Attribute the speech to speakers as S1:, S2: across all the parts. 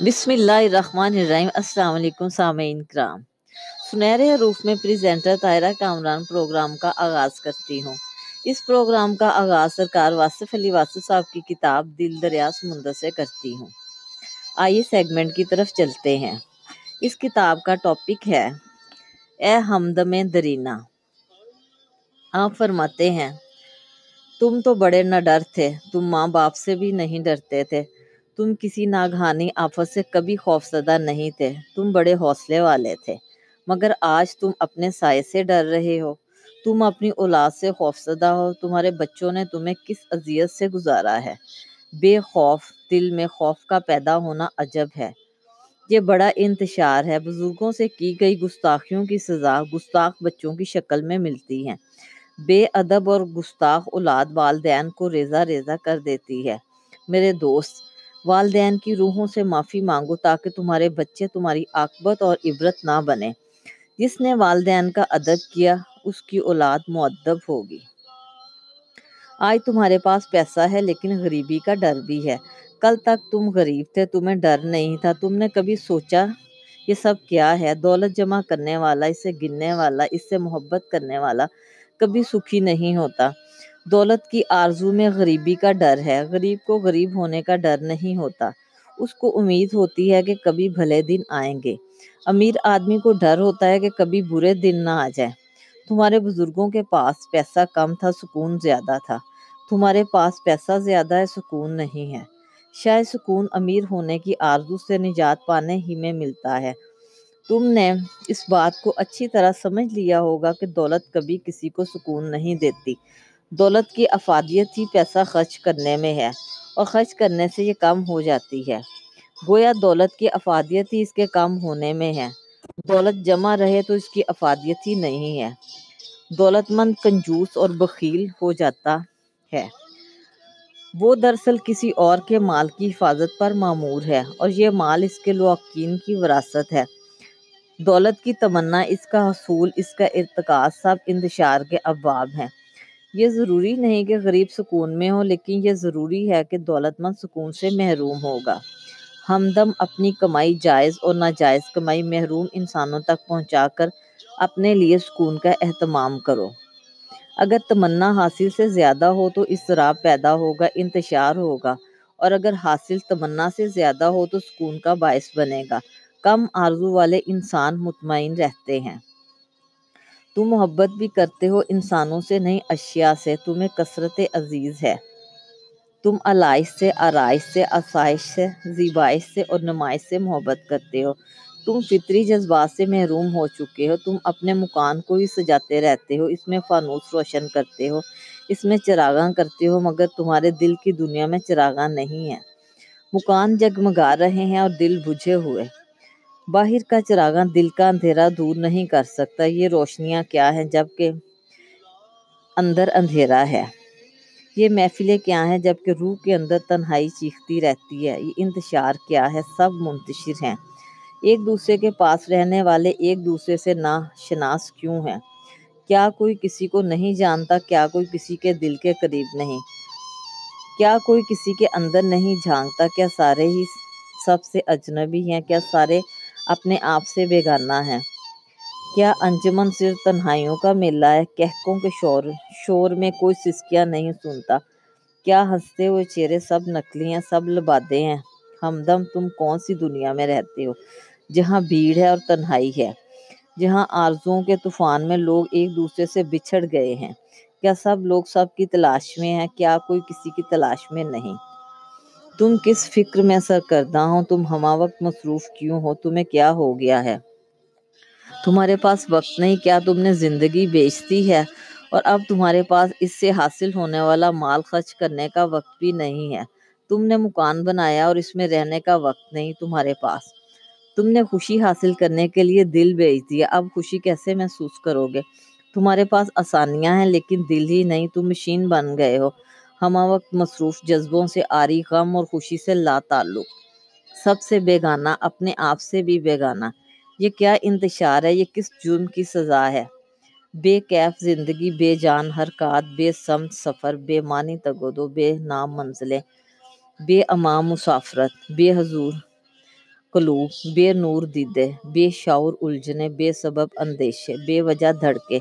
S1: بسم اللہ الرحمن الرحیم، السلام علیکم سامعین کرام۔ سنہرے حروف میں پریزنٹر طاہرہ کامران پروگرام کا آغاز کرتی ہوں۔ اس پروگرام کا آغاز سرکار واصف علی واصف صاحب کی کتاب دل دریا سمندر سے کرتی ہوں۔ آئیے سیگمنٹ کی طرف چلتے ہیں۔ اس کتاب کا ٹاپک ہے، اے ہمدم درینہ۔ آپ فرماتے ہیں، تم تو بڑے نہ ڈر تھے، تم ماں باپ سے بھی نہیں ڈرتے تھے۔ تم کسی ناگہانی آفت سے کبھی خوفزدہ نہیں تھے۔ تم بڑے حوصلے والے تھے۔ مگر آج تم اپنے سائے سے ڈر رہے ہو۔ تم اپنی اولاد سے خوفزدہ ہو۔ تمہارے بچوں نے تمہیں کس اذیت سے گزارا ہے؟ بے خوف دل میں خوف کا پیدا ہونا عجب ہے۔ یہ بڑا انتشار ہے۔ بزرگوں سے کی گئی گستاخیوں کی سزا گستاخ بچوں کی شکل میں ملتی ہیں بے ادب اور گستاخ اولاد والدین کو ریزہ ریزہ کر دیتی ہے۔ میرے دوست والدین کی روحوں سے معافی مانگو تاکہ تمہارے بچے تمہاری عاقبت اور عبرت نہ بنے۔ جس نے والدین کا ادب کیا، اس کی اولاد معدب ہوگی۔ آج تمہارے پاس پیسہ ہے، لیکن غریبی کا ڈر بھی ہے۔ کل تک تم غریب تھے، تمہیں ڈر نہیں تھا۔ تم نے کبھی سوچا یہ سب کیا ہے؟ دولت جمع کرنے والا، اسے گننے والا، اس سے محبت کرنے والا کبھی سکھی نہیں ہوتا۔ دولت کی آرزو میں غریبی کا ڈر ہے۔ غریب کو غریب ہونے کا ڈر نہیں ہوتا۔ اس کو امید ہوتی ہے کہ کبھی بھلے دن آئیں گے۔ امیر آدمی کو ڈر ہوتا ہے کہ کبھی برے دن نہ آ جائیں۔ تمہارے بزرگوں کے پاس پیسہ کم تھا، سکون زیادہ تھا۔ تمہارے پاس پیسہ زیادہ ہے، سکون نہیں ہے۔ شاید سکون امیر ہونے کی آرزو سے نجات پانے ہی میں ملتا ہے۔ تم نے اس بات کو اچھی طرح سمجھ لیا ہوگا کہ دولت کبھی کسی کو سکون نہیں دیتی۔ دولت کی افادیت ہی پیسہ خرچ کرنے میں ہے اور خرچ کرنے سے یہ کم ہو جاتی ہے۔ گویا دولت کی افادیت ہی اس کے کم ہونے میں ہے۔ دولت جمع رہے تو اس کی افادیت ہی نہیں ہے۔ دولت مند کنجوس اور بخیل ہو جاتا ہے۔ وہ دراصل کسی اور کے مال کی حفاظت پر معمور ہے اور یہ مال اس کے لواقین کی وراثت ہے۔ دولت کی تمنا اس کا حصول اس کا ارتکاز سب انتشار کے ابواب ہیں۔ یہ ضروری نہیں کہ غریب سکون میں ہو، لیکن یہ ضروری ہے کہ دولت مند سکون سے محروم ہوگا۔ ہمدم اپنی کمائی جائز اور ناجائز کمائی محروم انسانوں تک پہنچا کر اپنے لیے سکون کا اہتمام کرو۔ اگر تمنا حاصل سے زیادہ ہو تو اضطراب پیدا ہوگا، انتشار ہوگا، اور اگر حاصل تمنا سے زیادہ ہو تو سکون کا باعث بنے گا۔ کم آرزو والے انسان مطمئن رہتے ہیں۔ تم محبت بھی کرتے ہو انسانوں سے نہیں، اشیاء سے، تمہیں کثرت عزیز ہے۔ تم علائش سے، آرائش سے، آسائش سے، زیبائش سے اور نمائش سے محبت کرتے ہو۔ تم فطری جذبات سے محروم ہو چکے ہو۔ تم اپنے مکان کو ہی سجاتے رہتے ہو۔ اس میں فانوس روشن کرتے ہو۔ اس میں چراغاں کرتے ہو، مگر تمہارے دل کی دنیا میں چراغاں نہیں ہیں۔ مکان جگمگا رہے ہیں اور دل بجھے ہوئے۔ باہر کا چراغاں دل کا اندھیرا دور نہیں کر سکتا۔ یہ روشنیاں کیا ہیں جبکہ اندر اندھیرا ہے؟ یہ محفلیں کیا ہیں جبکہ روح کے اندر تنہائی چیختی رہتی ہے؟ یہ انتشار کیا ہے؟ سب منتشر ہیں۔ ایک دوسرے کے پاس رہنے والے ایک دوسرے سے نا شناس کیوں ہیں؟ کیا کوئی کسی کو نہیں جانتا؟ کیا کوئی کسی کے دل کے قریب نہیں؟ کیا کوئی کسی کے اندر نہیں جھانکتا؟ کیا سارے ہی سب سے اجنبی ہیں؟ کیا سارے اپنے آپ سے بیگانہ ہیں کیا انجمن صرف تنہائیوں کا میلہ ہے؟ کہکوں کے شور شور میں کوئی سسکیاں نہیں سنتا۔ کیا ہنستے ہوئے چہرے سب نکلی ہیں، سب لبادے ہیں؟ ہمدم، تم کون سی دنیا میں رہتے ہو؟ جہاں بھیڑ ہے اور تنہائی ہے۔ جہاں آرزوؤں کے طوفان میں لوگ ایک دوسرے سے بچھڑ گئے ہیں۔ کیا سب لوگ سب کی تلاش میں ہیں؟ کیا کوئی کسی کی تلاش میں نہیں؟ تم کس فکر میں سرکردہ ہو تم ہما وقت مصروف کیوں ہو؟ تمہیں کیا ہو گیا ہے؟ تمہارے پاس وقت نہیں، کیا تم نے زندگی بیچتی ہے؟ اور اب تمہارے پاس اس سے حاصل ہونے والا مال خرچ کرنے کا وقت بھی نہیں ہے۔ تم نے مکان بنایا اور اس میں رہنے کا وقت نہیں تمہارے پاس۔ تم نے خوشی حاصل کرنے کے لیے دل بیچ دیا۔ اب خوشی کیسے محسوس کرو گے؟ تمہارے پاس آسانیاں ہیں لیکن دل ہی نہیں، تم مشین بن گئے ہو۔ ہما وقت مصروف جذبوں سے آری غم اور خوشی سے لا تعلق سب سے بیگانہ، اپنے آپ سے بھی بیگانہ۔ یہ کیا انتشار ہے؟ یہ کس جرم کی سزا ہے؟ بے کیف زندگی، بے جان حرکات، بے سمت سفر، بے معنی تگودو، بے نام منزلیں، بے امام مسافرت، بے حضور قلوب، بے نور دیدے، بے شعور الجھنے، بے سبب اندیشے، بے وجہ دھڑکے،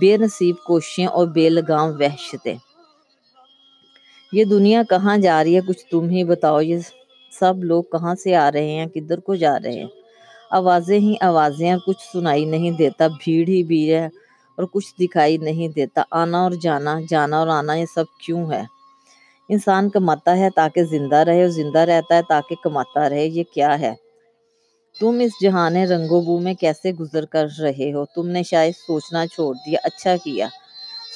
S1: بے نصیب کوششیں اور بے لگام وحشتیں۔ یہ دنیا کہاں جا رہی ہے؟ کچھ تم ہی بتاؤ۔ یہ سب لوگ کہاں سے آ رہے ہیں؟ کدھر کو جا رہے ہیں؟ آوازیں ہی آوازیں ہیں کچھ سنائی نہیں دیتا۔ بھیڑ ہی بھیڑ ہے اور کچھ دکھائی نہیں دیتا۔ آنا اور جانا جانا اور آنا، یہ سب کیوں ہے؟ انسان کماتا ہے تاکہ زندہ رہے اور زندہ رہتا ہے تاکہ کماتا رہے، یہ کیا ہے؟ تم اس جہان رنگ و بو میں کیسے گزر کر رہے ہو؟ تم نے شاید سوچنا چھوڑ دیا اچھا کیا۔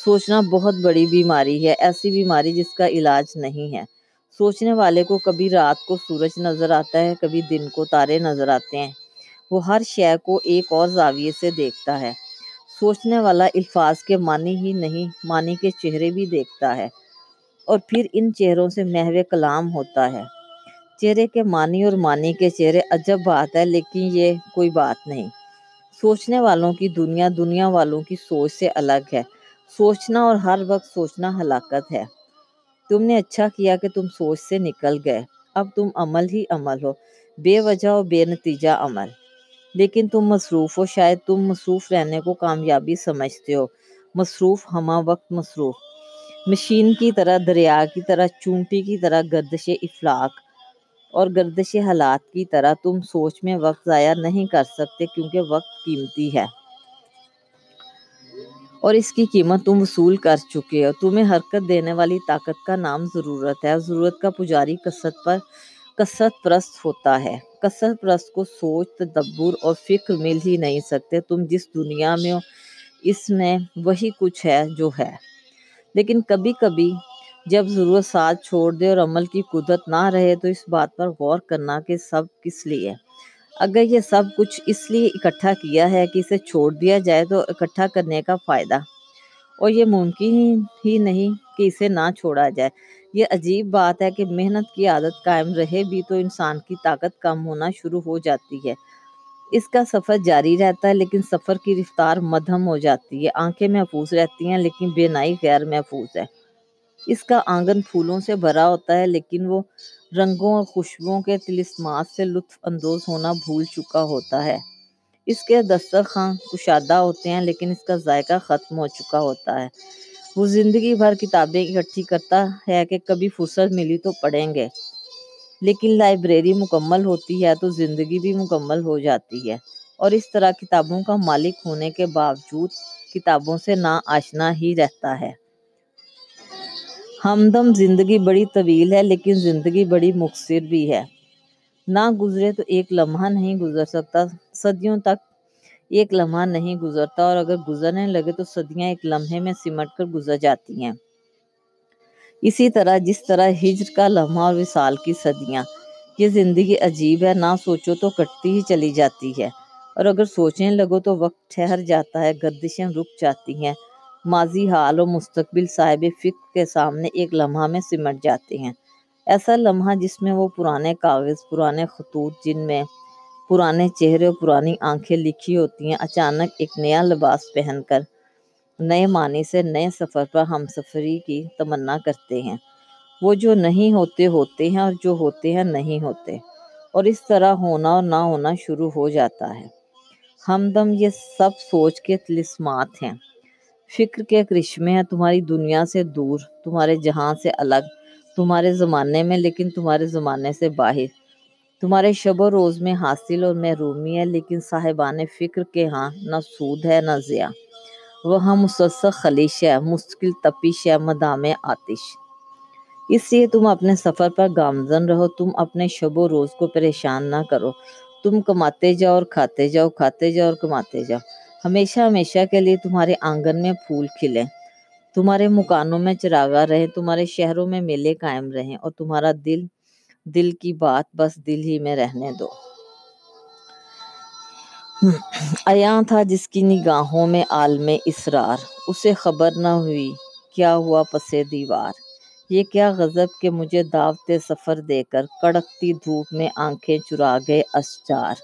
S1: سوچنا بہت بڑی بیماری ہے، ایسی بیماری جس کا علاج نہیں ہے۔ سوچنے والے کو کبھی رات کو سورج نظر آتا ہے، کبھی دن کو تارے نظر آتے ہیں۔ وہ ہر شے کو ایک اور زاویے سے دیکھتا ہے۔ سوچنے والا الفاظ کے معنی ہی نہیں، معنی کے چہرے بھی دیکھتا ہے۔ اور پھر ان چہروں سے محو کلام ہوتا ہے۔ چہرے کے معنی اور معنی کے چہرے عجب بات ہے، لیکن یہ کوئی بات نہیں۔ سوچنے والوں کی دنیا دنیا والوں کی سوچ سے الگ ہے۔ سوچنا اور ہر وقت سوچنا ہلاکت ہے۔ تم نے اچھا کیا کہ تم سوچ سے نکل گئے۔ اب تم عمل ہی عمل ہو۔ بے وجہ اور بے نتیجہ عمل۔ لیکن تم مصروف ہو۔ شاید تم مصروف رہنے کو کامیابی سمجھتے ہو۔ مصروف ہمہ وقت مصروف۔ مشین کی طرح، دریا کی طرح، چونٹی کی طرح گردش افلاق اور گردش حالات کی طرح تم سوچ میں وقت ضائع نہیں کر سکتے کیونکہ وقت قیمتی ہے۔ اور اس کی قیمت تم وصول کر چکے ہو۔ تمہیں حرکت دینے والی طاقت کا نام ضرورت ہے۔ ضرورت کا پجاری کثرت پر کثرت پرست ہوتا ہے۔ کثرت پرست کو سوچ، تدبر اور فکر مل ہی نہیں سکتے۔ تم جس دنیا میں ہو، اس میں وہی کچھ ہے جو ہے۔ لیکن کبھی کبھی جب ضرورت ساتھ چھوڑ دے اور عمل کی قدرت نہ رہے تو اس بات پر غور کرنا کہ سب کس لیے۔ اگر یہ سب کچھ اس لیے اکٹھا کیا ہے کہ اسے چھوڑ دیا جائے تو اکٹھا کرنے کا فائدہ۔ اور یہ ممکن ہی نہیں کہ اسے نہ چھوڑا جائے۔ یہ عجیب بات ہے کہ محنت کی عادت قائم رہے بھی تو انسان کی طاقت کم ہونا شروع ہو جاتی ہے۔ اس کا سفر جاری رہتا ہے لیکن سفر کی رفتار مدھم ہو جاتی ہے۔ آنکھیں محفوظ رہتی ہیں لیکن بینائی غیر محفوظ ہے۔ اس کا آنگن پھولوں سے بھرا ہوتا ہے، لیکن وہ رنگوں اور خوشبوؤں کے تلسمات سے لطف اندوز ہونا بھول چکا ہوتا ہے۔ اس کے دسترخواں کشادہ ہوتے ہیں، لیکن اس کا ذائقہ ختم ہو چکا ہوتا ہے۔ وہ زندگی بھر کتابیں اکٹھی کرتا ہے کہ کبھی فرصت ملی تو پڑھیں گے۔ لیکن لائبریری مکمل ہوتی ہے تو زندگی بھی مکمل ہو جاتی ہے۔ اور اس طرح کتابوں کا مالک ہونے کے باوجود کتابوں سے نا آشنا ہی رہتا ہے۔ ہمدم زندگی بڑی طویل ہے، لیکن زندگی بڑی مختصر بھی ہے۔ نہ گزرے تو ایک لمحہ نہیں گزر سکتا۔ صدیوں تک ایک لمحہ نہیں گزرتا، اور اگر گزرنے لگے تو صدیاں ایک لمحے میں سمٹ کر گزر جاتی ہیں۔ اسی طرح جس طرح ہجر کا لمحہ اور وصال کی صدیاں، یہ زندگی عجیب ہے۔ نہ سوچو تو کٹتی ہی چلی جاتی ہے، اور اگر سوچنے لگو تو وقت ٹھہر جاتا ہے، گردشیں رک جاتی ہیں۔ ماضی حال اور مستقبل صاحب فکر کے سامنے ایک لمحہ میں سمٹ جاتے ہیں۔ ایسا لمحہ جس میں وہ پرانے کاغذ، پرانے خطوط، جن میں پرانے چہرے اور پرانی آنکھیں لکھی ہوتی ہیں، اچانک ایک نیا لباس پہن کر نئے معنی سے نئے سفر پر ہم سفری کی تمنا کرتے ہیں۔ وہ جو نہیں ہوتے ہوتے ہیں اور جو ہوتے ہیں، نہیں ہوتے۔ اور اس طرح ہونا اور نہ ہونا شروع ہو جاتا ہے۔ ہمدم یہ سب سوچ کے تلسمات ہیں۔ فکر کے کرشمے ہیں، تمہاری دنیا سے دور، تمہارے جہاں سے الگ، تمہارے زمانے میں لیکن تمہارے زمانے سے باہر۔ تمہارے شب و روز میں حاصل اور محرومی ہے، لیکن صاحبان فکر کے ہاں نہ سود ہے نہ ضیاء وہاں مسلسل خلیش ہے مستقل تپش ہے، مدام آتش۔ اس لیے تم اپنے سفر پر گامزن رہو، تم اپنے شب و روز کو پریشان نہ کرو۔ تم کماتے جاؤ اور کھاتے جاؤ کھاتے جاؤ اور کماتے جاؤ۔ ہمیشہ ہمیشہ کے لیے تمہارے آنگن میں پھول کھلیں۔ تمہارے مکانوں میں چراغاں رہیں، تمہارے شہروں میں میلے قائم رہیں اور تمہارا دل دل کی بات بس دل ہی میں رہنے دو۔ عیاں تھا جس کی نگاہوں میں عالم اسرار۔ اسے خبر نہ ہوئی کیا ہوا پس دیوار۔ یہ کیا غضب کہ مجھے دعوت سفر دے کر کڑکتی دھوپ میں آنکھیں چرا گئے اشجار۔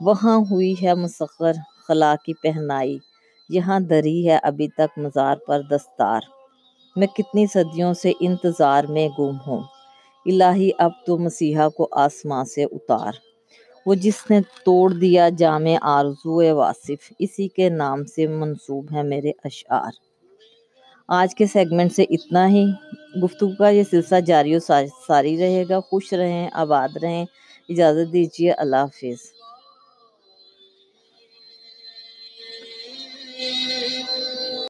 S1: وہاں ہوئی ہے مسخر۔ خلا کی پہنائی۔ یہاں دری ہے ابھی تک مزار پر دستار۔ میں کتنی صدیوں سے انتظار میں گم ہوں۔ الہی، اب تو مسیحا کو آسماں سے اتار۔ وہ جس نے توڑ دیا جامع آرزو واصف، اسی کے نام سے منسوب ہیں میرے اشعار۔ آج کے سیگمنٹ سے اتنا ہی۔ گفتگو کا یہ سلسلہ جاری و ساری رہے گا۔ خوش رہیں، آباد رہیں۔ اجازت دیجیے، اللہ حافظ۔